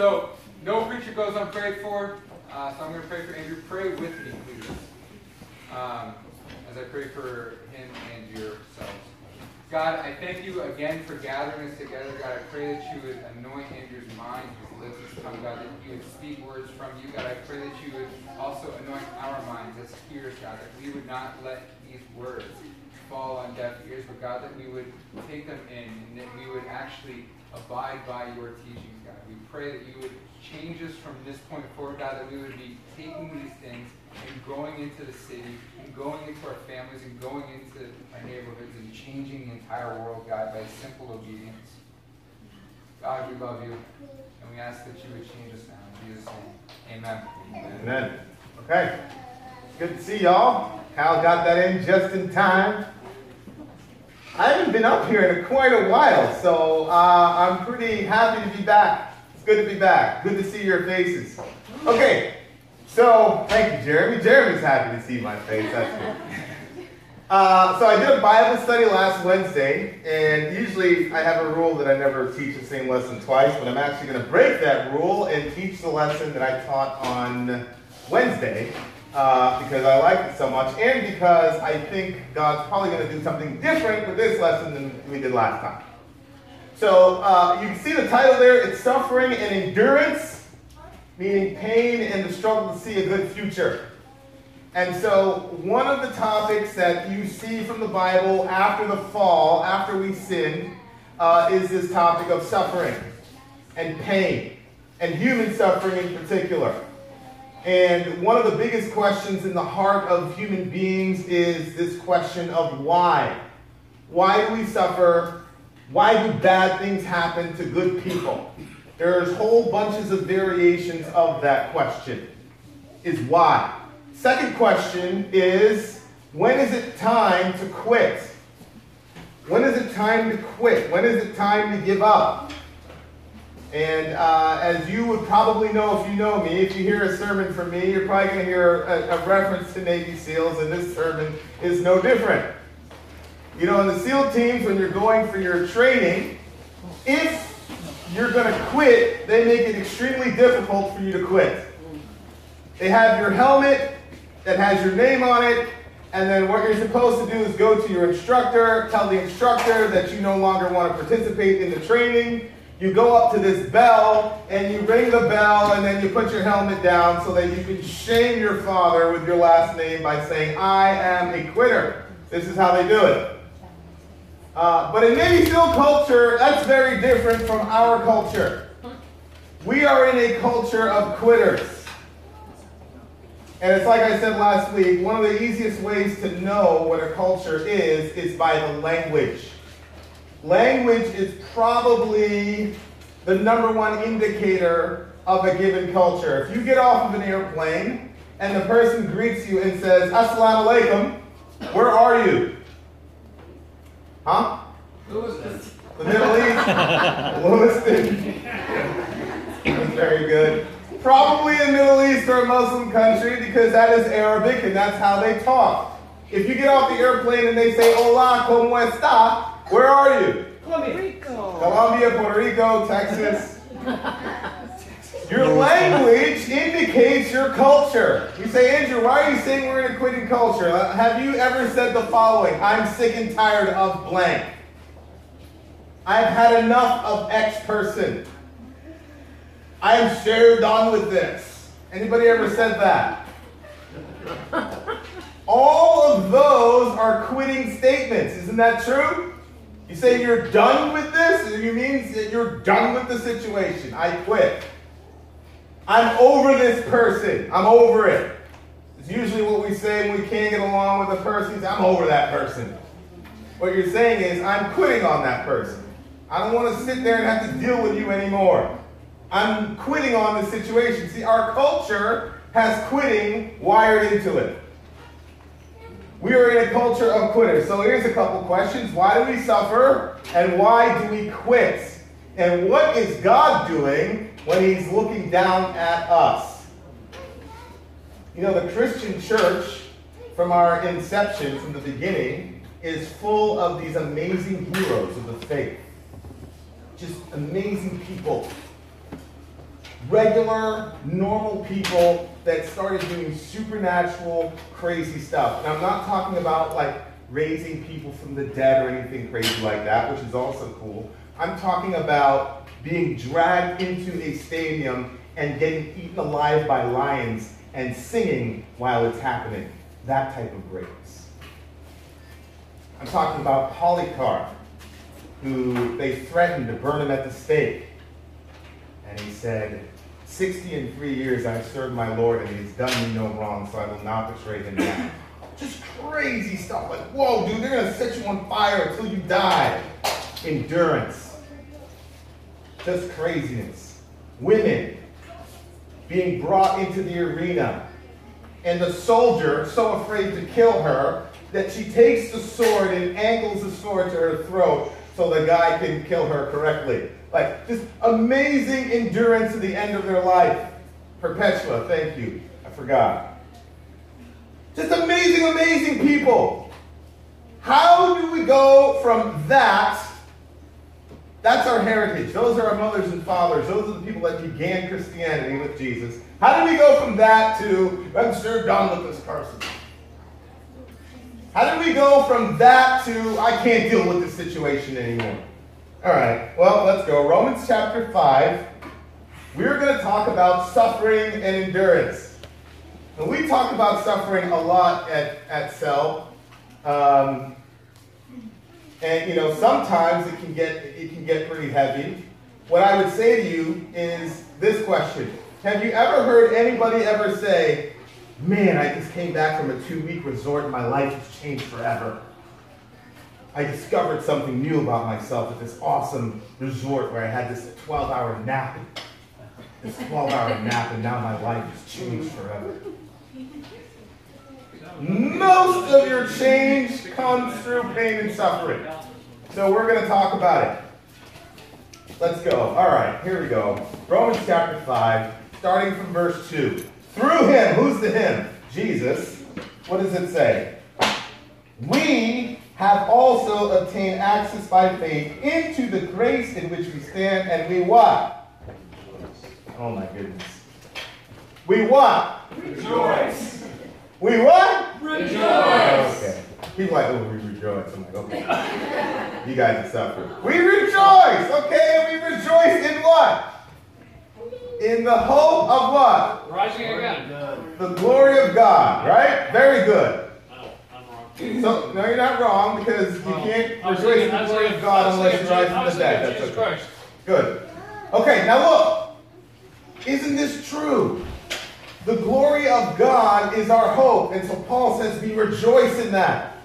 So, no preacher goes unprayed for. Uh, so I'm going to pray for Andrew. Pray with me, please. Um, as I pray for him and yourselves. God, I thank you again for gathering us together. God, I pray that you would anoint Andrew's mind, his lips, his tongue, God, that you would speak words from you. God, I pray that you would also anoint our minds as hearers, God, that we would not let these words fall on deaf ears, but God, that we would take them in and that we would actually abide by your teachings, God. We pray that you would change us from this point forward, God, that we would be taking these things and going into the city and going into our families and going into our neighborhoods and changing the entire world, God, by simple obedience. God, we love you, and we ask that you would change us now. In Jesus' name, amen. Amen. Okay. Good to see y'all. Hal got that in just in time. I haven't been up here in quite a while, so uh, I'm pretty happy to be back. It's good to be back. Good to see your faces. Okay, so thank you, Jeremy. Jeremy's happy to see my face. That's good. Uh, so I did a Bible study last Wednesday, and usually I have a rule that I never teach the same lesson twice, but I'm actually going to break that rule and teach the lesson that I taught on Wednesday uh, because I liked it so much, and because I think God's probably going to do something different with this lesson than we did last time. So uh, you can see the title there. It's Suffering and Endurance, meaning pain and the struggle to see a good future. And so one of the topics that you see from the Bible after the fall, after we sinned, uh, is this topic of suffering and pain, and human suffering in particular. And one of the biggest questions in the heart of human beings is this question of why. Why do we suffer? Why do bad things happen to good people? There's whole bunches of variations of that question. Is why. Second question is when is it time to quit? When is it time to quit? When is it time to give up? And uh, as you would probably know if you know me, if you hear a sermon from me, you're probably going to hear a, a, reference to Navy SEALs, and this sermon is no different. You know, in the SEAL teams, when you're going for your training, if you're going to quit, they make it extremely difficult for you to quit. They have your helmet that has your name on it, and then what you're supposed to do is go to your instructor, tell the instructor that you no longer want to participate in the training you go up to this bell and you ring the bell and then you put your helmet down so that you can shame your father with your last name by saying, I am a quitter. This is how they do it. Uh, but in Navy SEAL culture, that's very different from our culture. We are in a culture of quitters. And it's like I said last week, one of the easiest ways to know what a culture is is by the language. Language is probably the number one indicator of a given culture. If you get off of an airplane and the person greets you and says, Assalamu alaikum, where are you? Huh? Lewiston. The Middle East. Lewiston. That's very good. Probably a Middle East or a Muslim country because that is Arabic and that's how they talk. If you get off the airplane and they say, Hola, ¿cómo está? Where are you? Colombia. Colombia, Puerto Rico, Texas. Your language indicates your culture. You say, Andrew, why are you saying we're in a quitting culture? Uh, have you ever said the following? I'm sick and tired of blank. I've had enough of X person. I am so done with this. Anybody ever said that? All of those are quitting statements. Isn't that true? You say you're done with this, you mean that you're done with the situation. I quit. I'm over this person. I'm over it. It's usually what we say when we can't get along with a person. I'm over that person. What you're saying is, I'm quitting on that person. I don't want to sit there and have to deal with you anymore. I'm quitting on the situation. See, our culture has quitting wired into it. We are in a culture of quitters. So here's a couple questions. Why do we suffer? And why do we quit? And what is God doing when He's looking down at us? You know, the Christian church, from our inception, from the beginning, is full of these amazing heroes of the faith. Just amazing people. Regular, normal people that started doing supernatural, crazy stuff. And I'm not talking about like raising people from the dead or anything crazy like that, which is also cool. I'm talking about being dragged into a stadium and getting eaten alive by lions and singing while it's happening. That type of greatness. I'm talking about Polycarp, who they threatened to burn him at the stake. And he said, 60 and three years I've served my Lord, and he's done me no wrong, so I will not betray him now. Just crazy stuff. Like, whoa, dude, they're going to set you on fire until you die. Endurance. Just craziness. Women being brought into the arena. And the soldier, so afraid to kill her, that she takes the sword and angles the sword to her throat so the guy can kill her correctly. Like, just amazing endurance to the end of their life. Perpetua, thank you. I forgot. Just amazing, amazing people. How do we go from that? That's our heritage. Those are our mothers and fathers. Those are the people that began Christianity with Jesus. How do we go from that to, I'm sure with this person? How do we go from that to, I can't deal with this situation anymore? All right, well, let's go. Romans chapter 5. We're going to talk about suffering and endurance. And we talk about suffering a lot at, at Cell. Um, and you know, sometimes it can get it can get pretty heavy. What I would say to you is this question. Have you ever heard anybody ever say, Man, I just came back from a two-week resort and my life has changed forever. I discovered something new about myself at this awesome resort where I had this 12-hour nap. This 12-hour nap, and now my life has changed forever. Most of your change comes through pain and suffering. So we're going to talk about it. Let's go. All right, here we go. Romans chapter 5, starting from verse 2. Through him, who's the him? Jesus. What does it say? We have also obtained access by faith into the grace in which we stand, and we what? Oh my goodness. We what? Rejoice. We what? Rejoice. Okay. People like, oh, we rejoice. I'm like, okay. you guys are suffering. We rejoice, okay? We rejoice in what? In the hope of what? Rising again. The glory of God, right? Very good. No, So, no, you're not wrong because you Oh, can't I was rejoice in thinking- I the was glory of thinking- God was unless thinking you rise I from was the dead. That's Jesus okay. Christ. Good. Okay, now look. Isn't this true? The glory of God is our hope. And so Paul says we rejoice in that.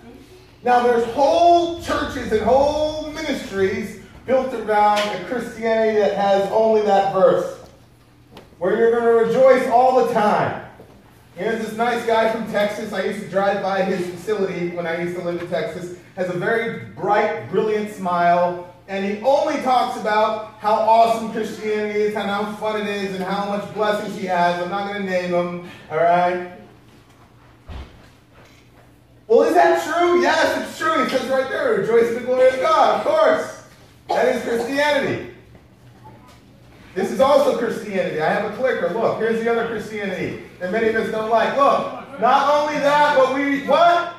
Now there's whole churches and whole ministries built around a Christianity that has only that verse. Where you're going to rejoice all the time. Here's this nice guy from Texas. I used to drive by his facility when I used to live in Texas. Has a very bright, brilliant smile. And he only talks about how awesome Christianity is and how fun it is and how much blessings he has. I'm not going to name him, all right? Well, is that true? Yes, it's true. He says right there, rejoice in the glory of God. Of course. That is Christianity. This is also Christianity. I have a clicker. Look, here's the other Christianity that many of us don't like. Look, not only that, but we, what?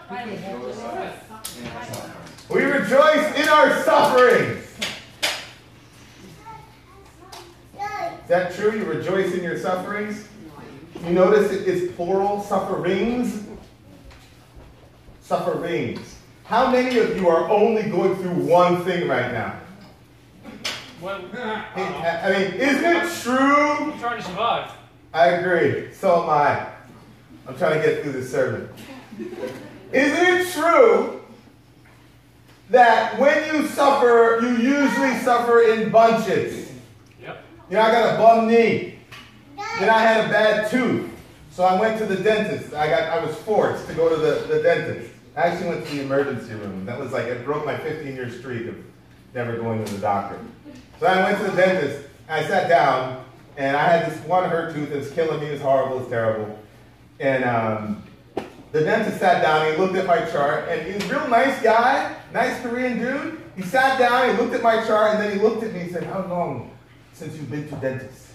We rejoice in our sufferings. Is that true? You rejoice in your sufferings? You notice it is plural, sufferings? Sufferings. How many of you are only going through one thing right now? Well, Hey, uh, I mean, isn't it true? I'm trying to survive. I agree. So am I. I'm trying to get through this sermon. Isn't it true that when you suffer, you usually suffer in bunches? Yep. You know, I got a bum knee. Then I had a bad tooth. So I went to the dentist. I got I was forced to go to the, the dentist. I actually went to the emergency room. That was like it broke my 15 year streak of never going to the doctor. So I went to the dentist. I sat down, and I had this one hurt tooth that's killing me. It's horrible. It's terrible. And um, the dentist sat down. He looked at my chart, and he's a real nice guy, nice Korean dude. He sat down. He looked at my chart, and then he looked at me and said, "How long since you've been to dentist?"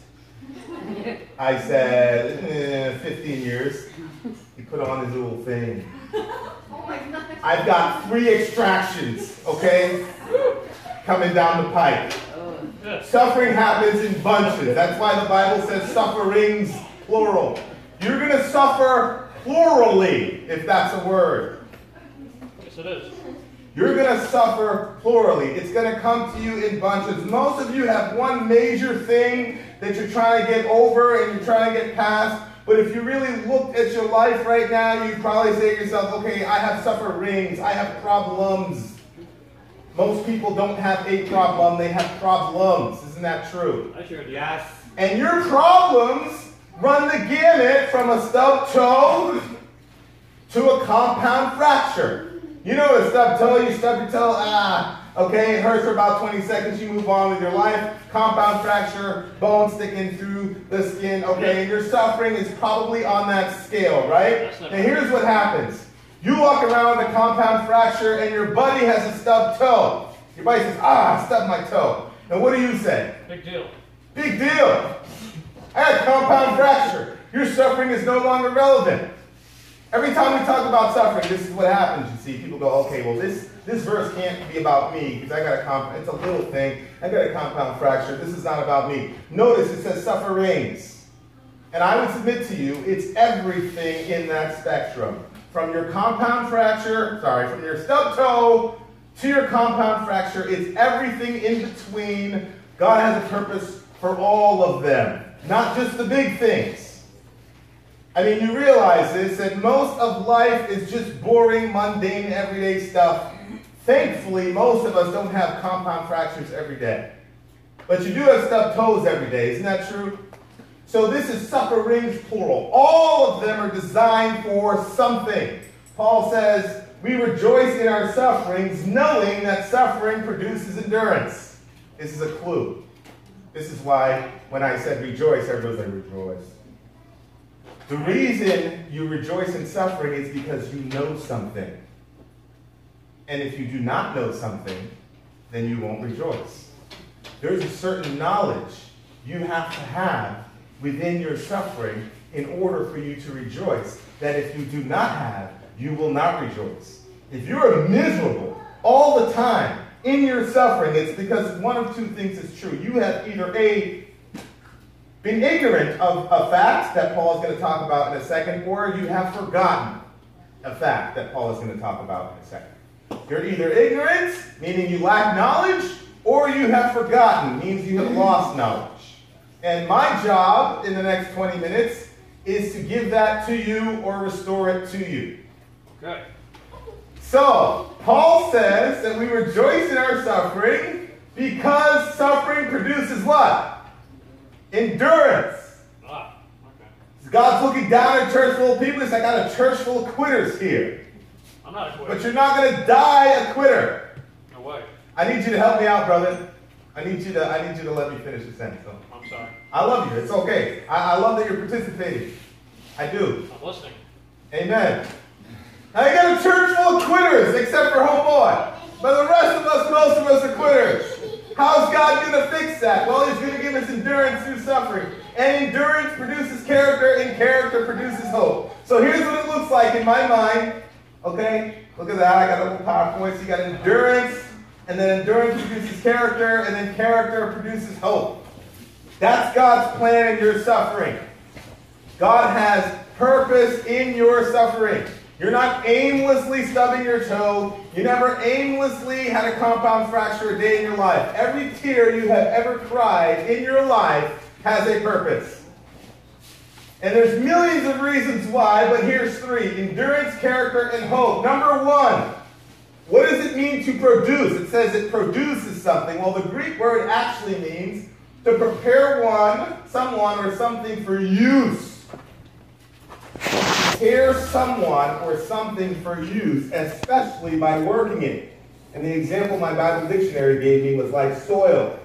I said, eh, 15 years. He put on his little thing. Oh my god. I've got three extractions, okay? Coming down the pipe. Suffering happens in bunches. That's why the Bible says sufferings, plural. You're going to suffer plurally, if that's a word. Yes, it is. You're going to suffer plurally. It's going to come to you in bunches. Most of you have one major thing that you're trying to get over and you're trying to get past. But if you really looked at your life right now, you'd probably say to yourself, okay, I have sufferings, I have problems. Most people don't have a problem, they have problems. Isn't that true? I sure do. Yes. And your problems run the gamut from a stubbed toe to a compound fracture. You know a stubbed toe, you stub your toe, ah, okay, it hurts for about 20 seconds, you move on with your life. Compound fracture, bone sticking through the skin, okay, and your suffering is probably on that scale, right? Now here's what happens. You walk around with a compound fracture and your buddy has a stubbed toe. Your buddy says, ah, I stubbed my toe. And what do you say? Big deal. Big deal. I had compound fracture. Your suffering is no longer relevant. Every time we talk about suffering, this is what happens. You see, people go, okay, well, this, this verse can't be about me because I got a compound, it's a little thing. I got a compound fracture. This is not about me. Notice it says sufferings. And I would submit to you, it's everything in that spectrum. From your compound fracture, sorry, from your stub toe to your compound fracture, it's everything in between. God has a purpose for all of them, not just the big things. I mean, you realize this that most of life is just boring, mundane, everyday stuff. Thankfully, most of us don't have compound fractures every day. But you do have stubbed toes every day, isn't that true? So this is sufferings plural. All of them are designed for something. Paul says, We rejoice in our sufferings, knowing that suffering produces endurance. This is a clue. This is why when I said rejoice, everybody's like, rejoice. The reason you rejoice in suffering is because you know something. And if you do not know something, then you won't rejoice. There's a certain knowledge you have to have within your suffering in order for you to rejoice that if you do not have, you will not rejoice. If you're miserable all the time in your suffering, it's because one of two things is true. You have either A, been ignorant of a fact that Paul is going to talk about in a second, or you have forgotten a fact that Paul is going to talk about in a second. You're either ignorant, meaning you lack knowledge, or you have forgotten, means you have lost knowledge. And my job in the next 20 minutes is to give that to you or restore it to you. Okay. So, Paul says that we rejoice in our suffering because suffering produces what? Endurance. Ah, okay. God's looking down at a church full of people. He's like, I got a church full of quitters here. I'm not a quitter. But you're not going to die a quitter. No way. I need you to help me out, brother. I need you to, I need you to let me finish the sentence. I'm sorry. I love you. It's okay. I, I love that you're participating. I do. I'm listening. Amen. I got a church full of quitters, except for homeboy. But the rest of us, most of us are quitters. How's God going to fix that? Well, He's going to give us endurance through suffering. And endurance produces character, and character produces hope. So here's what it looks like in my mind. Okay? Look at that. I got a little PowerPoint. So you got endurance, and then endurance produces character, and then character produces hope. That's God's plan in your suffering. God has purpose in your suffering. You're not aimlessly stubbing your toe. You never aimlessly had a compound fracture a day in your life. Every tear you have ever cried in your life has a purpose. And there's millions of reasons why, but here's three endurance, character, and hope. Number one, what does it mean to produce? It says it produces something. Well, the Greek word actually means to prepare one, someone, or something for use. Prepare someone or something for use, especially by working it. And the example my Bible dictionary gave me was like soil.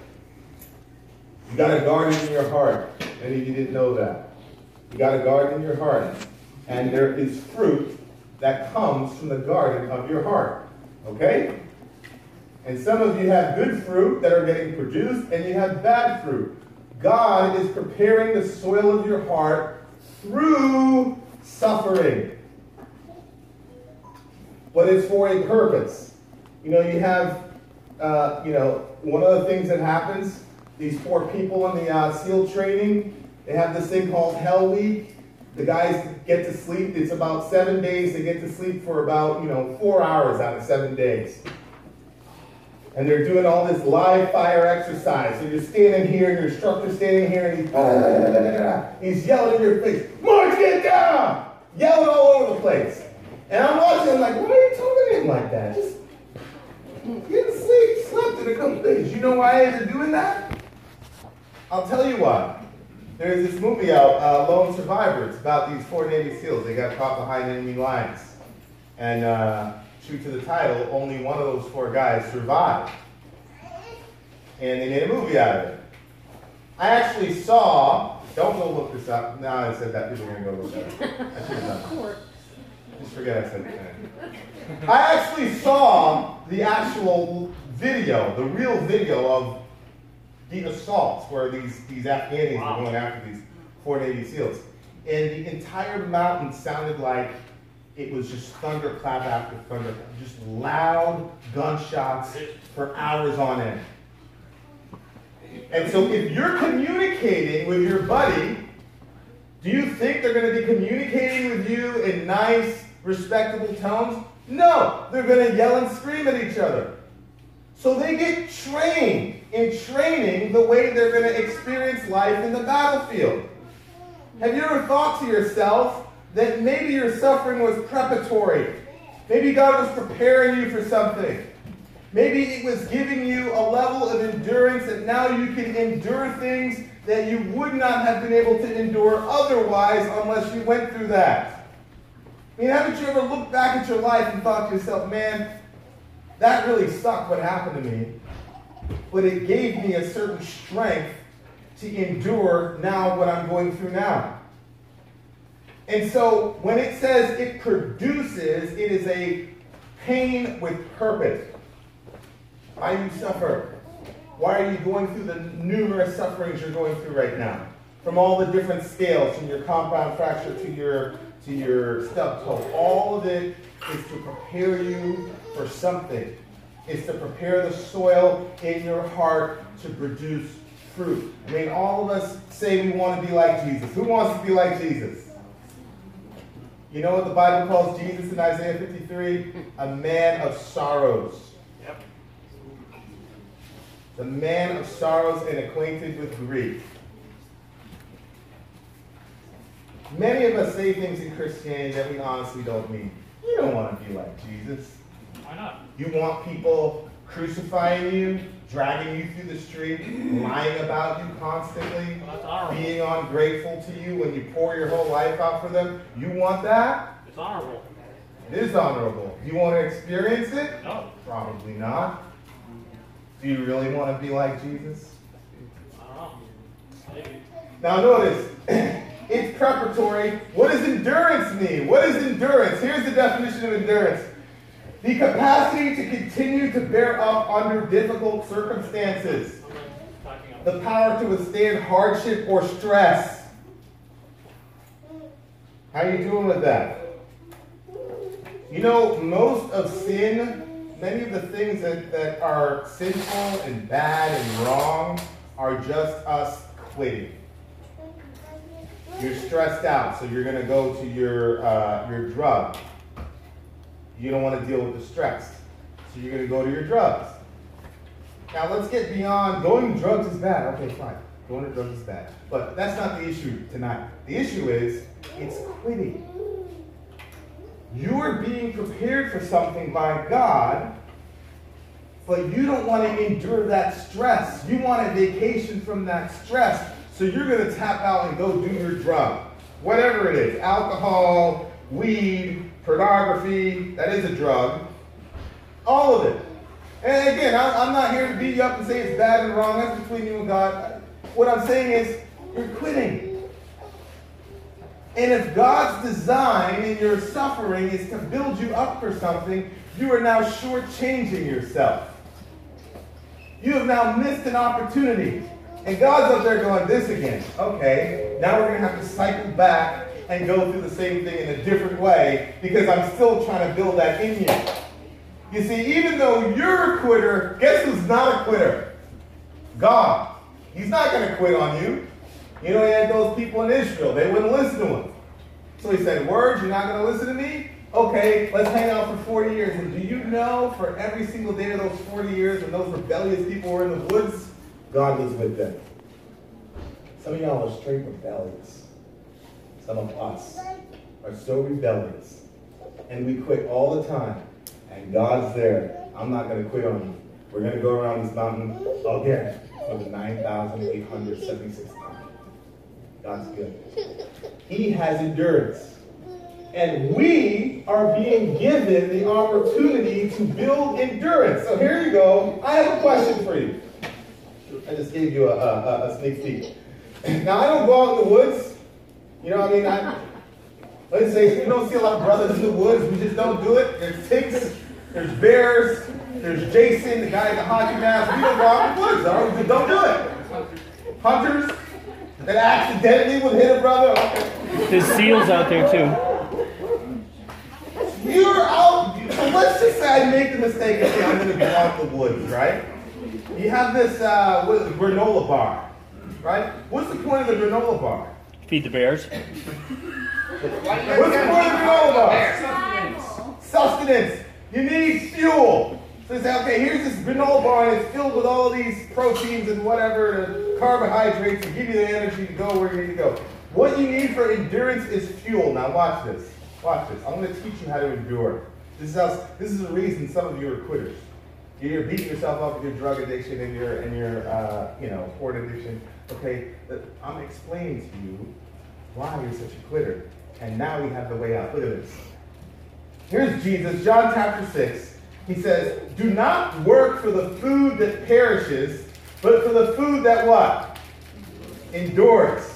You got a garden in your heart. Many of you didn't know that. You got a garden in your heart. And there is fruit that comes from the garden of your heart. Okay? And some of you have good fruit that are getting produced, and you have bad fruit. God is preparing the soil of your heart through suffering. But it's for a purpose. You know, you have, uh, you know, one of the things that happens, these poor people in the uh, SEAL training, they have this thing called Hell Week. The guys get to sleep, it's about seven days, they get to sleep for about, you know, four hours out of seven days. And they're doing all this live fire exercise. So you're standing here, and your instructor's standing here, and he's, he's yelling in your face, March, get down! Yelling all over the place. And I'm watching, I'm like, why are you talking to him like that? Just get to sleep, slept in a couple days. You know why they're doing that? I'll tell you why. There's this movie out, uh, Lone Survivor. It's about these four Navy SEALs. They got caught behind enemy lines. And uh, true to the title, only one of those four guys survived. And they made a movie out of it. I actually saw, don't go look this up. No, I said that. People are going to go look it up. I should have done it. Just forget I said that. I actually saw the actual video, the real video of the assaults where these, these Afghanis Wow. were going after these four Navy SEALs. And the entire mountain sounded like it was just thunderclap after thunderclap, just loud gunshots for hours on end. And so if you're communicating with your buddy, do you think they're going to be communicating with you in nice, respectable tones? No, they're going to yell and scream at each other. So they get trained in training the way they're going to experience life in the battlefield. Have you ever thought to yourself that maybe your suffering was preparatory? Maybe God was preparing you for something. Maybe it was giving you a level of endurance that now you can endure things that you would not have been able to endure otherwise unless you went through that. I mean, haven't you ever looked back at your life and thought to yourself, man, that really sucked what happened to me, but it gave me a certain strength to endure now what I'm going through now. And so when it says it produces, it is a pain with purpose. Why do you suffer? Why are you going through the numerous sufferings you're going through right now? From all the different scales, from your compound fracture to your to your stub toe, all of it is to prepare you for something. It's to prepare the soil in your heart to produce fruit. I mean, all of us say we want to be like Jesus. Who wants to be like Jesus? You know what the Bible calls Jesus in Isaiah 53? A man of sorrows. Yep. The man of sorrows and acquainted with grief. Many of us say things in Christianity that we honestly don't mean. You don't want to be like Jesus. Why not? You want people crucifying you, dragging you through the street, lying about you constantly, Well, being ungrateful to you when you pour your whole life out for them. You want that? It's honorable. It is honorable. You want to experience it? No. Probably not. Do you really want to be like Jesus? I don't know. Now notice, it's preparatory. What does endurance mean? What is endurance? Here's the definition of endurance. The capacity to continue to bear up under difficult circumstances. The power to withstand hardship or stress. How are you doing with that? You know, most of sin, many of the things that, that are sinful and bad and wrong are just us quitting. You're stressed out, so you're going to go to your, uh, your drug. You don't want to deal with the stress, so you're going to go to your drugs. Now let's get beyond going to drugs is bad. Okay, fine. Going to drugs is bad. But that's not the issue tonight. The issue is it's quitting. You are being prepared for something by God, but you don't want to endure that stress. You want a vacation from that stress. So you're going to tap out and go do your drug. Whatever it is alcohol, weed, pornography that is a drug. All of it. And again, I- I'm not here to beat you up and say it's bad and wrong. That's between you and God. What I'm saying is, you're quitting. And if God's design in your suffering is to build you up for something, you are now shortchanging yourself. You have now missed an opportunity. And God's up there going, this again. Okay, now we're going to have to cycle back and go through the same thing in a different way because I'm still trying to build that in you. You see, even though you're a quitter, guess who's not a quitter? God. He's not going to quit on you. You know, he had those people in Israel, they wouldn't listen to him. So he said, Word, you're not going to listen to me? Okay, let's hang out for 40 years. And do you know for every single day of those 40 years when those rebellious people were in the woods, God was with them. Some of y'all are straight rebellious. Some of us are so rebellious. And we quit all the time. And God's there. I'm not going to quit on you. We're going to go around this mountain again for the 9,876 times. God's good. He has endurance. And we are being given the opportunity to build endurance. So here you go. I have a question for you. I just gave you a, a, a sneak peek. Now, I don't go out in the woods. You know what I mean? I, let's say you don't see a lot of brothers in the woods. We just don't do it. There's ticks, there's bears, there's Jason, the guy in the hockey mask. We don't go out in the woods. All right? We don't do it. Hunters that accidentally would hit a brother. There's seals out there too. You're out. So let's just say I make the mistake and say I'm going to go out in the woods, right? You have this uh, what is it, granola bar, right? What's the point of the granola bar? Feed the bears. What's of the granola? Sustenance. You need fuel. So they say, okay, here's this granola bar and it's filled with all these proteins and whatever, the carbohydrates to give you the energy to go where you need to go. What you need for endurance is fuel. Now watch this. Watch this. I'm going to teach you how to endure. This is how, this is the reason some of you are quitters. You're beating yourself up with your drug addiction and your and your uh, you know sport addiction. Okay, I'm explaining to you why you're such a quitter, and now we have the way out. Look at this. Here's Jesus, John chapter six. He says, "Do not work for the food that perishes, but for the food that what endures."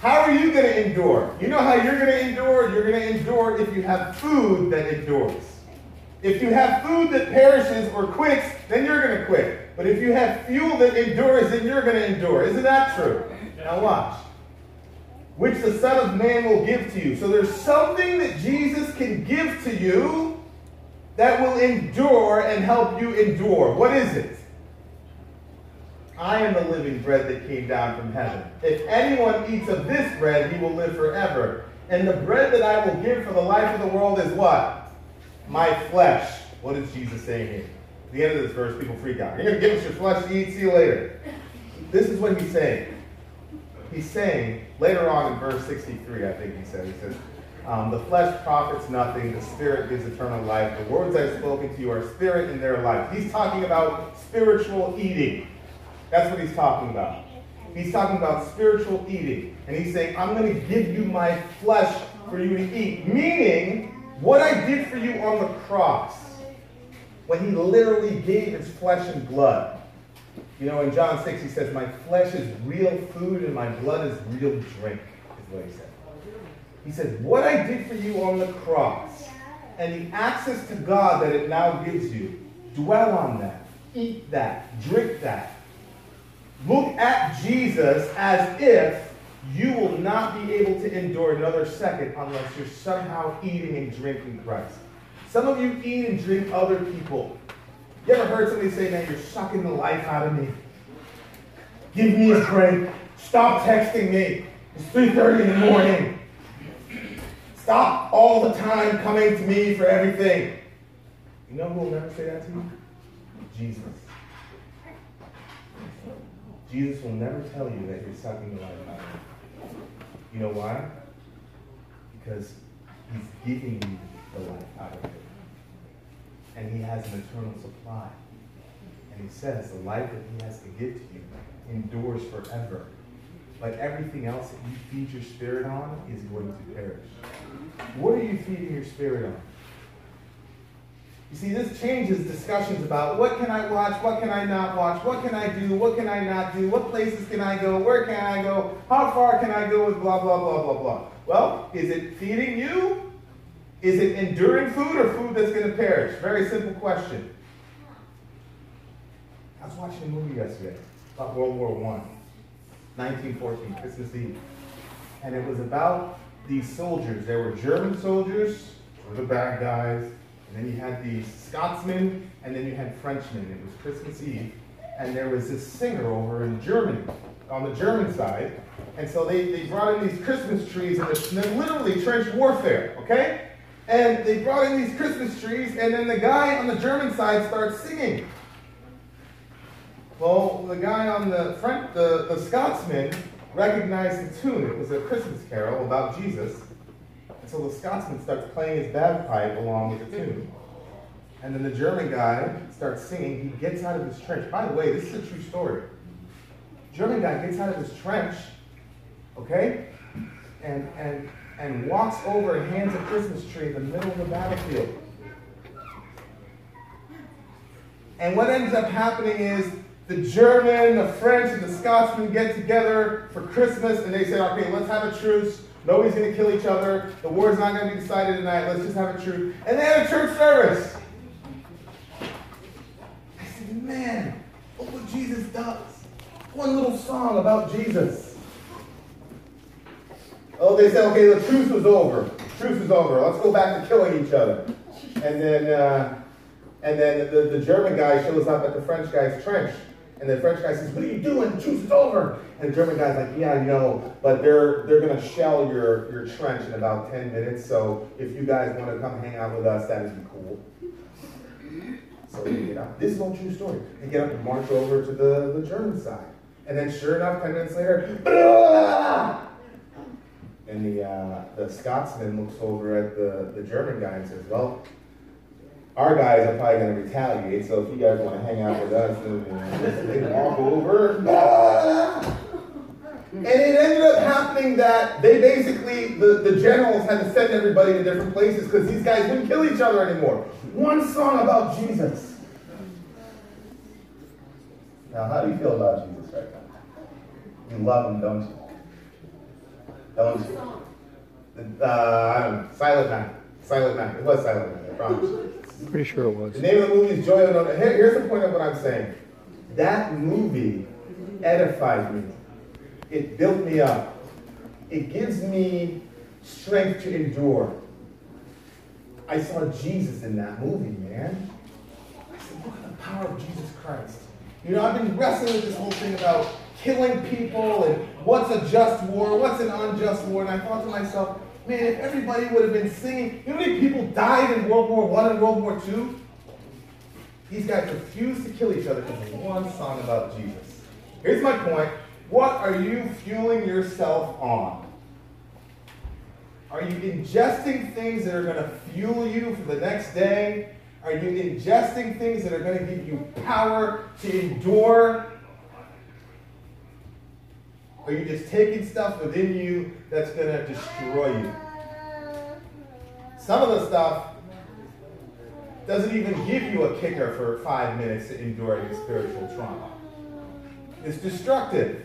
How are you going to endure? You know how you're going to endure? You're going to endure if you have food that endures. If you have food that perishes or quits, then you're going to quit. But if you have fuel that endures, then you're going to endure. Isn't that true? Now watch. Which the Son of Man will give to you. So there's something that Jesus can give to you that will endure and help you endure. What is it? I am the living bread that came down from heaven. If anyone eats of this bread, he will live forever. And the bread that I will give for the life of the world is what? My flesh. What is Jesus saying here? At the end of this verse, people freak out. You're going to give us your flesh to eat, see you later. This is what he's saying. He's saying, later on in verse 63, I think he said, he says, um, the flesh profits nothing, the spirit gives eternal life. The words I've spoken to you are spirit and their life. He's talking about spiritual eating. That's what he's talking about. He's talking about spiritual eating. And he's saying, I'm going to give you my flesh for you to eat. Meaning, what I did for you on the cross, when he literally gave his flesh and blood. You know, in John 6, he says, My flesh is real food and my blood is real drink, is what he said. He says, What I did for you on the cross and the access to God that it now gives you, dwell on that, eat that, drink that. Look at Jesus as if you will not be able to endure another second unless you're somehow eating and drinking Christ. Some of you eat and drink other people. You ever heard somebody say, man, you're sucking the life out of me? Give me a break. Stop texting me. It's 3.30 in the morning. Stop all the time coming to me for everything. You know who will never say that to you? Jesus. Jesus will never tell you that you're sucking the life out of him. You know why? Because he's giving you the life out of it. And he has an eternal supply. And he says the life that he has to give to you endures forever. But everything else that you feed your spirit on is going to perish. What are you feeding your spirit on? You see, this changes discussions about what can I watch, what can I not watch, what can I do, what can I not do, what places can I go, where can I go, how far can I go with blah, blah, blah, blah, blah. Well, is it feeding you? Is it enduring food or food that's going to perish? Very simple question. I was watching a movie yesterday about World War One. 1914, Christmas Eve. And it was about these soldiers. There were German soldiers, the bad guys, and then you had the Scotsmen, and then you had Frenchmen. It was Christmas Eve, and there was this singer over in Germany, on the German side, and so they, they brought in these Christmas trees, and they're literally trench warfare, okay? And they brought in these Christmas trees, and then the guy on the German side starts singing. Well, the guy on the front, the, the Scotsman, recognized the tune. It was a Christmas carol about Jesus. So the Scotsman starts playing his bagpipe along with the tune. And then the German guy starts singing. He gets out of his trench. By the way, this is a true story. German guy gets out of his trench, okay, and and and walks over and hands a Christmas tree in the middle of the battlefield. And what ends up happening is the German, the French, and the Scotsman get together for Christmas and they say, okay, let's have a truce. Nobody's going to kill each other. The war's not going to be decided tonight. Let's just have a truce. And they had a church service. I said, man, look what Jesus does. One little song about Jesus. Oh, they said, okay, the truce was over. Truce is over. Let's go back to killing each other. And then, uh, and then the, the German guy shows up at the French guy's trench. And the French guy says, What are you doing? The truce is over. And the German guy's like, Yeah, I know, but they're they're gonna shell your, your trench in about 10 minutes, so if you guys want to come hang out with us, that'd be cool. So they get up. This is all true story. They get up and march over to the, the German side. And then sure enough, 10 minutes later, and the uh, the Scotsman looks over at the, the German guy and says, Well, our guys are probably going to retaliate, so if you guys want to hang out with us, then they walk over. And it ended up happening that they basically, the, the generals had to send everybody to different places because these guys wouldn't kill each other anymore. One song about Jesus. Now, how do you feel about Jesus right now? You love him, don't you? Don't you? Uh, I don't know. Silent Night. Silent Night. It was Silent Night, I promise. Pretty sure it was. The name of the movie is Joyeux. Here, here's the point of what I'm saying. That movie edified me. It built me up. It gives me strength to endure. I saw Jesus in that movie, man. I said, look at the power of Jesus Christ. You know, I've been wrestling with this whole thing about killing people and what's a just war, what's an unjust war, and I thought to myself, man, if everybody would have been singing, you know how many people died in World War One and World War Two? These guys refused to kill each other because of one song about Jesus. Here's my point. What are you fueling yourself on? Are you ingesting things that are going to fuel you for the next day? Are you ingesting things that are going to give you power to endure? Are you just taking stuff within you that's going to destroy you? Some of the stuff doesn't even give you a kicker for five minutes to endure your spiritual trauma. It's destructive.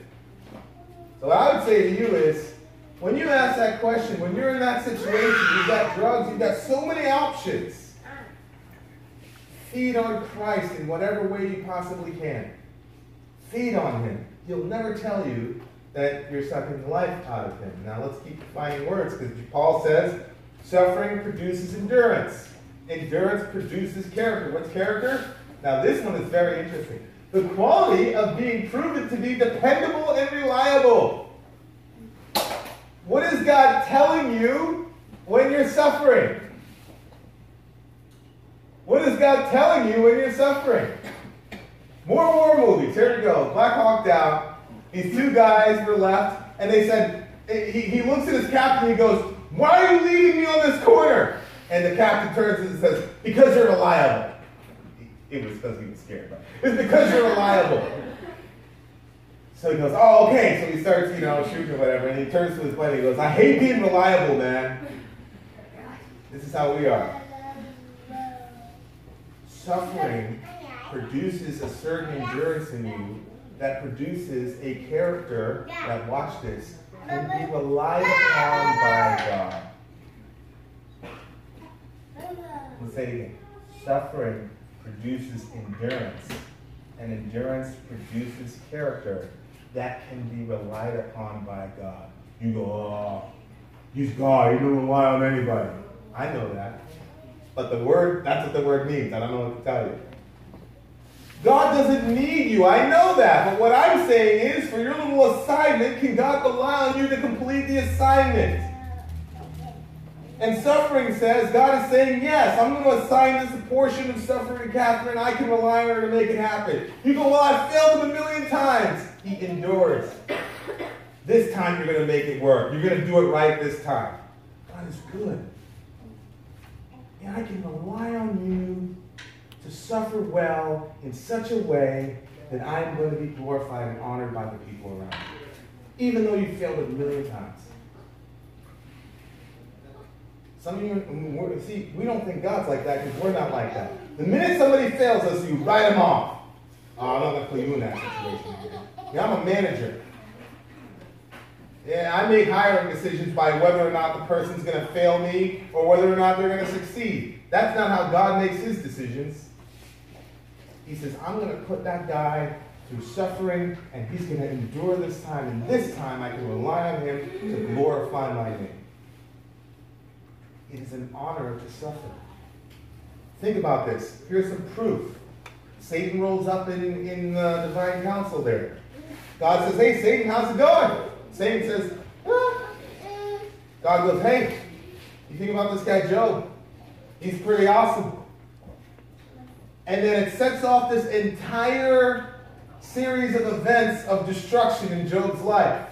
So what I would say to you is, when you ask that question, when you're in that situation, you've got drugs, you've got so many options. Feed on Christ in whatever way you possibly can. Feed on Him. He'll never tell you that you're sucking life out of Him. Now let's keep defining words because Paul says suffering produces endurance. Endurance produces character. What's character? Now this one is very interesting. The quality of being proven to be dependable and reliable. What is God telling you when you're suffering? What is God telling you when you're suffering? More war movies. Here we go. Black Hawk Down. These two guys were left, and they said, he, he looks at his captain and he goes, Why are you leaving me on this corner? And the captain turns and says, Because you're reliable. It was because he was scared, but it's because you're reliable. So he goes, Oh, okay. So he starts, you know, shooting or whatever, and he turns to his buddy and he goes, I hate being reliable, man. This is how we are. Suffering produces a certain endurance in you that produces a character that, watch this, can be relied upon by God. Let's say it again. Suffering produces endurance, and endurance produces character, that can be relied upon by God. You go, oh, he's God, he don't rely on anybody. I know that. But the word, that's what the word means. I don't know what to tell you. God doesn't need you. I know that. But what I'm saying is, for your little assignment, can God rely on you to complete the assignment? And suffering says, God is saying, yes, I'm going to assign this portion of suffering to Catherine. I can rely on her to make it happen. You go, well, I failed him a million times. He endures. This time you're going to make it work. You're going to do it right this time. God is good. And I can rely on you to suffer well in such a way that I'm going to be glorified and honored by the people around me, Even though you failed a million times. Some of you, see, we don't think God's like that because we're not like that. The minute somebody fails us, you write them off. Oh, I'm not going to put you in that situation. Yeah, I'm a manager. Yeah, I make hiring decisions by whether or not the person's going to fail me or whether or not they're going to succeed. That's not how God makes his decisions. He says, I'm going to put that guy through suffering, and he's going to endure this time, and this time I can rely on him to glorify my name. It is an honor to suffer. Think about this. Here's some proof. Satan rolls up in, in uh, divine council there. God says, Hey, Satan, how's it going? Satan says, ah. God goes, Hey, you think about this guy Job? He's pretty awesome. And then it sets off this entire series of events of destruction in Job's life.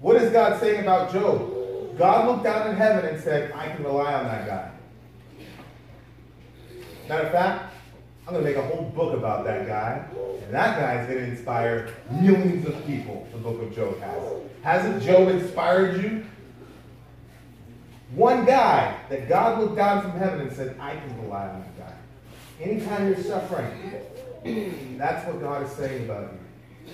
What is God saying about Job? God looked down in heaven and said, I can rely on that guy. Matter of fact, I'm going to make a whole book about that guy. And that guy is going to inspire millions of people, the book of Job has. Hasn't Job inspired you? One guy that God looked down from heaven and said, I can rely on guy. Anytime you're suffering, that's what God is saying about you.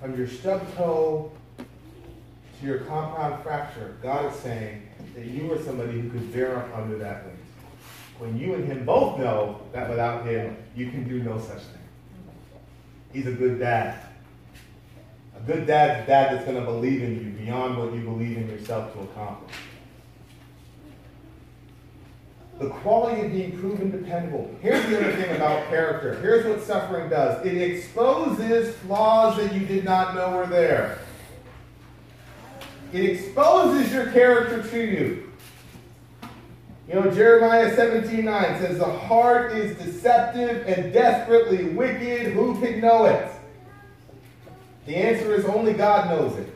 From your stub toe to your compound fracture, God is saying that you are somebody who could bear up under that weight. When you and him both know that without him, you can do no such thing. He's a good dad. A good dad's dad that's going to believe in you beyond what you believe in yourself to accomplish. The quality of being proven dependable. Here's the other thing about character. Here's what suffering does it exposes flaws that you did not know were there. It exposes your character to you. You know, Jeremiah 17 9 says, The heart is deceptive and desperately wicked. Who can know it? The answer is only God knows it.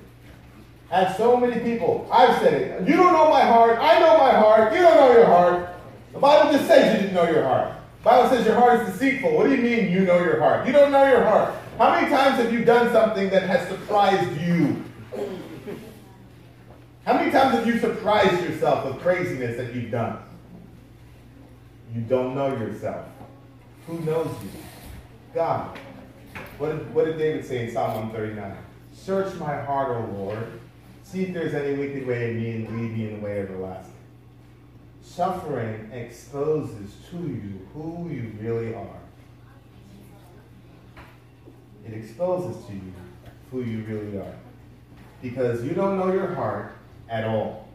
As so many people, I've said it. You don't know my heart. I know my heart. You don't know your heart. The Bible just says you didn't know your heart. The Bible says your heart is deceitful. What do you mean you know your heart? You don't know your heart. How many times have you done something that has surprised you? How many times have you surprised yourself with craziness that you've done? You don't know yourself. Who knows you? God. What did, what did David say in Psalm 139? Search my heart, O Lord. See if there's any wicked way in me and lead me in the way everlasting. Suffering exposes to you who you really are. It exposes to you who you really are. Because you don't know your heart at all.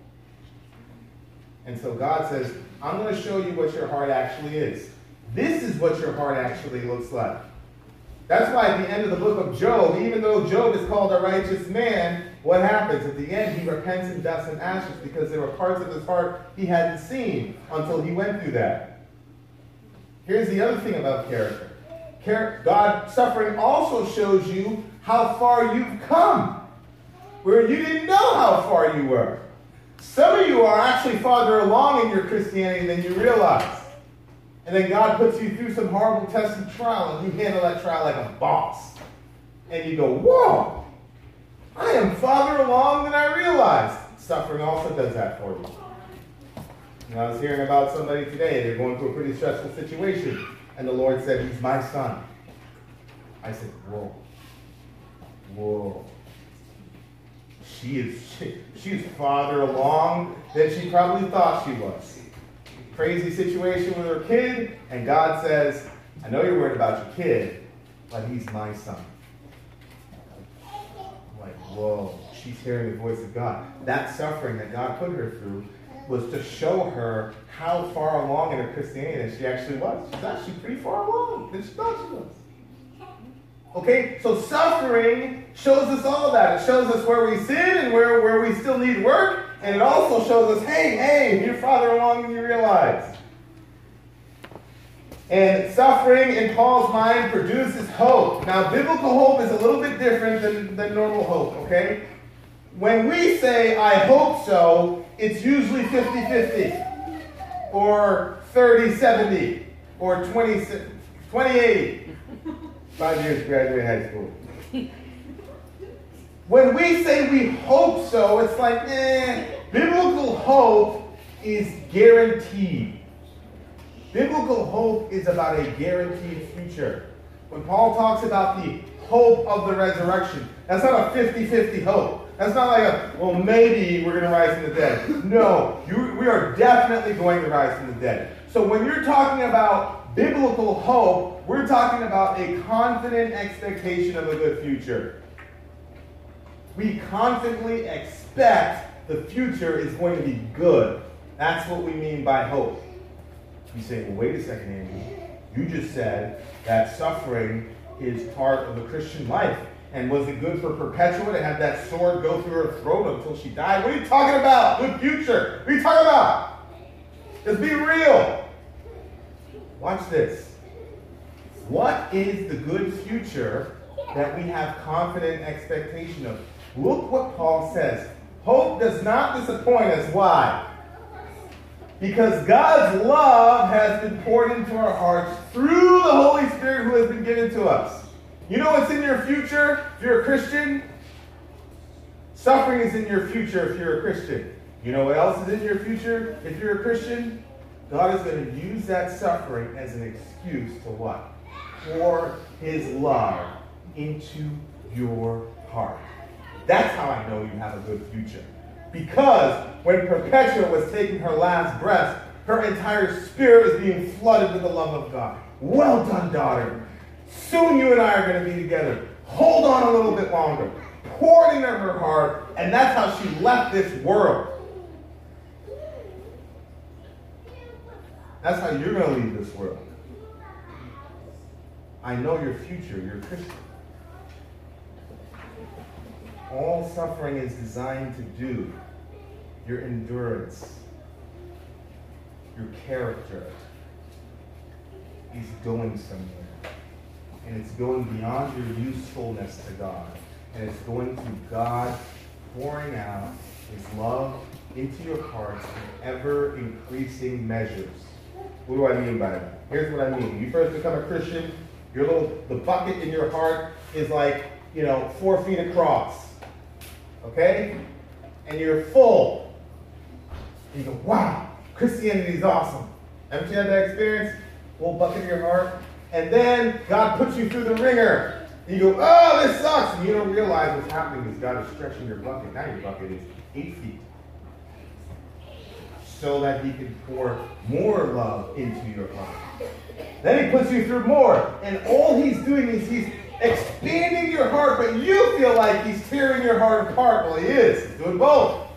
And so God says, I'm going to show you what your heart actually is. This is what your heart actually looks like. That's why at the end of the book of Job, even though Job is called a righteous man, what happens? At the end, he repents in dust and ashes because there were parts of his heart he hadn't seen until he went through that. Here's the other thing about character God suffering also shows you how far you've come, where you didn't know how far you were. Some of you are actually farther along in your Christianity than you realize. And then God puts you through some horrible test and trial, and you handle that trial like a boss. And you go, whoa, I am farther along than I realized. Suffering also does that for you. And I was hearing about somebody today, they're going through a pretty stressful situation, and the Lord said, He's my son. I said, whoa, whoa. She is she, she's farther along than she probably thought she was crazy situation with her kid, and God says, I know you're worried about your kid, but he's my son. I'm Like, whoa, she's hearing the voice of God. That suffering that God put her through was to show her how far along in her Christianity that she actually was. She's actually pretty far along than she thought she was. Okay, so suffering shows us all that. It shows us where we sin and where, where we still need work, and it also shows us, hey, hey, you're farther along than you realize. And suffering in Paul's mind produces hope. Now, biblical hope is a little bit different than, than normal hope, okay? When we say, I hope so, it's usually 50 50, or 30 70, or 20 80. Five years graduate high school. When we say we hope so, it's like, eh. Biblical hope is guaranteed. Biblical hope is about a guaranteed future. When Paul talks about the hope of the resurrection, that's not a 50 50 hope. That's not like a, well, maybe we're going to rise from the dead. No, you, we are definitely going to rise from the dead. So when you're talking about biblical hope, we're talking about a confident expectation of a good future. We constantly expect the future is going to be good. That's what we mean by hope. You say, well, wait a second, Andy. You just said that suffering is part of the Christian life. And was it good for Perpetua to have that sword go through her throat until she died? What are you talking about? Good future. What are you talking about? Let's be real. Watch this. What is the good future that we have confident expectation of? Look what Paul says. Hope does not disappoint us. Why? Because God's love has been poured into our hearts through the Holy Spirit who has been given to us. You know what's in your future if you're a Christian? Suffering is in your future if you're a Christian. You know what else is in your future if you're a Christian? God is going to use that suffering as an excuse to what? Pour his love into your heart. That's how I know you have a good future. Because when Perpetua was taking her last breath, her entire spirit was being flooded with the love of God. Well done, daughter. Soon you and I are going to be together. Hold on a little bit longer. Pour it into her heart, and that's how she left this world. That's how you're going to leave this world. I know your future. You're a Christian. All suffering is designed to do your endurance, your character is going somewhere. And it's going beyond your usefulness to God. And it's going to God pouring out his love into your hearts in ever increasing measures. What do I mean by that? Here's what I mean. You first become a Christian, your little the bucket in your heart is like, you know, four feet across. Okay? And you're full. You go, wow, Christianity is awesome. Haven't you had that experience? Full bucket in your heart? And then God puts you through the ringer. And you go, oh, this sucks. And you don't realize what's happening is God is stretching your bucket. Now your bucket is eight feet. So that he can pour more love into your heart. Then he puts you through more. And all he's doing is he's expanding your heart, but you feel like he's tearing your heart apart. Well, he is. He's doing both.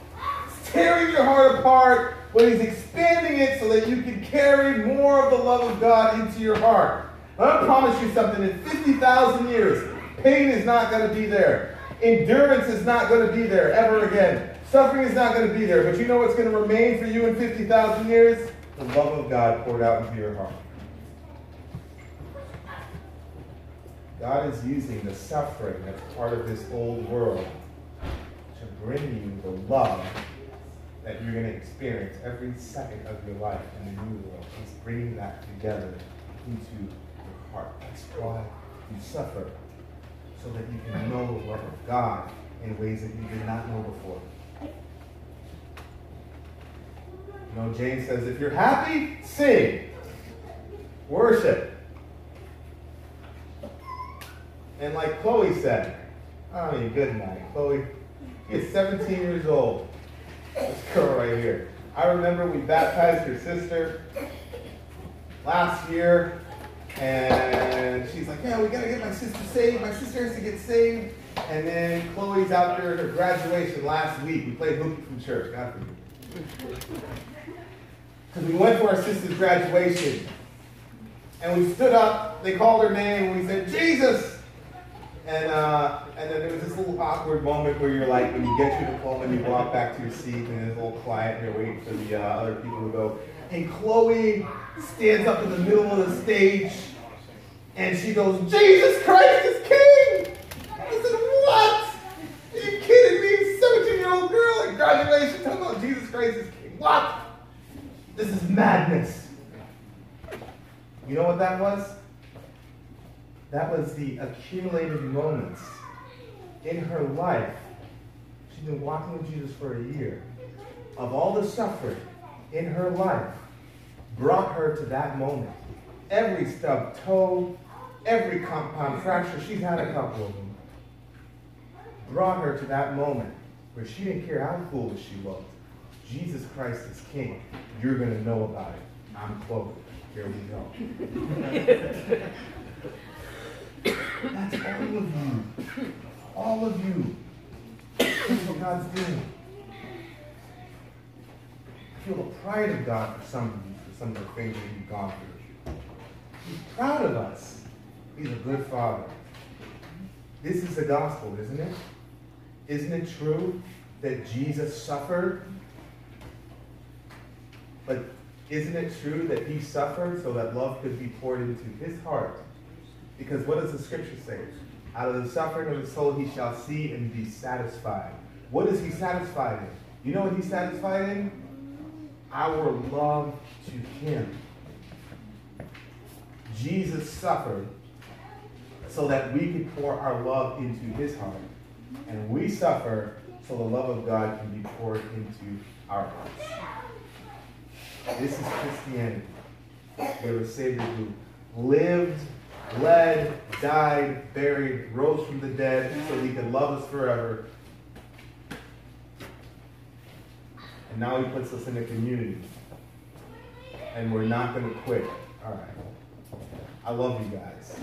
He's tearing your heart apart, but he's expanding it so that you can carry more of the love of God into your heart. I promise you something. In 50,000 years, pain is not going to be there. Endurance is not going to be there ever again. Suffering is not going to be there. But you know what's going to remain for you in 50,000 years? The love of God poured out into your heart. God is using the suffering that's part of this old world to bring you the love that you're going to experience every second of your life in the new world. He's bringing that together into your heart. That's why you suffer, so that you can know the love of God in ways that you did not know before. You know, James says, if you're happy, sing, worship. And like Chloe said, I mean, good night, Chloe. She's 17 years old. This girl right here. I remember we baptized her sister last year, and she's like, "Yeah, we gotta get my sister saved. My sister has to get saved." And then Chloe's out there at her graduation last week. We played hooky from church. God for you. Because we went for our sister's graduation. And we stood up, they called her name, and we said, Jesus! And, uh, and then there was this little awkward moment where you're like, when you get your diploma and you walk back to your seat, and it's a little quiet, and you're waiting for the uh, other people to go. And Chloe stands up in the middle of the stage, and she goes, Jesus Christ is King! I said, what? Are you kidding me? 17 year old girl at graduation talking about Jesus Christ is King. What? This is madness. You know what that was? That was the accumulated moments in her life. She's been walking with Jesus for a year. Of all the suffering in her life, brought her to that moment. Every stubbed toe, every compound fracture, she's had a couple of them, brought her to that moment where she didn't care how foolish she looked. Jesus Christ is King. You're going to know about it. I'm Chloe. Here we go. That's all of you. All of you. That's what God's doing. I feel the pride of God for some of you, for some of the things that you've gone through. He's proud of us. He's a good father. This is the gospel, isn't it? Isn't it true that Jesus suffered? But isn't it true that he suffered so that love could be poured into his heart? Because what does the scripture say? Out of the suffering of the soul he shall see and be satisfied. What is he satisfied in? You know what he's satisfied in? Our love to him. Jesus suffered so that we could pour our love into his heart. And we suffer so the love of God can be poured into our hearts. This is Christianity. Have a Savior who lived, bled, died, buried, rose from the dead so he could love us forever. And now he puts us in a community. And we're not going to quit. All right. I love you guys.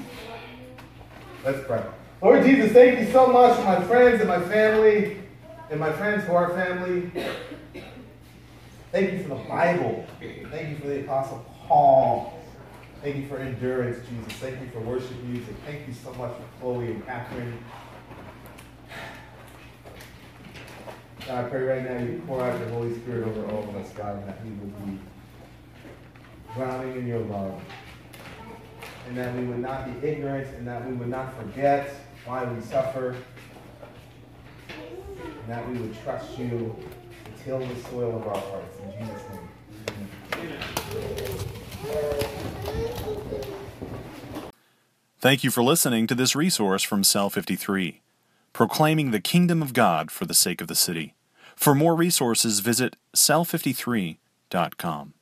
Let's pray. Lord Jesus, thank you so much for my friends and my family, and my friends who are family. Thank you for the Bible. Thank you for the Apostle Paul. Thank you for endurance, Jesus. Thank you for worship music. Thank you so much for Chloe and Catherine. God, I pray right now you pour out your Holy Spirit over all of us, God, and that we would be drowning in your love. And that we would not be ignorant and that we would not forget why we suffer. And that we would trust you to till the soil of our hearts. In Jesus' name. Thank you for listening to this resource from Cell 53, proclaiming the kingdom of God for the sake of the city. For more resources, visit cell53.com.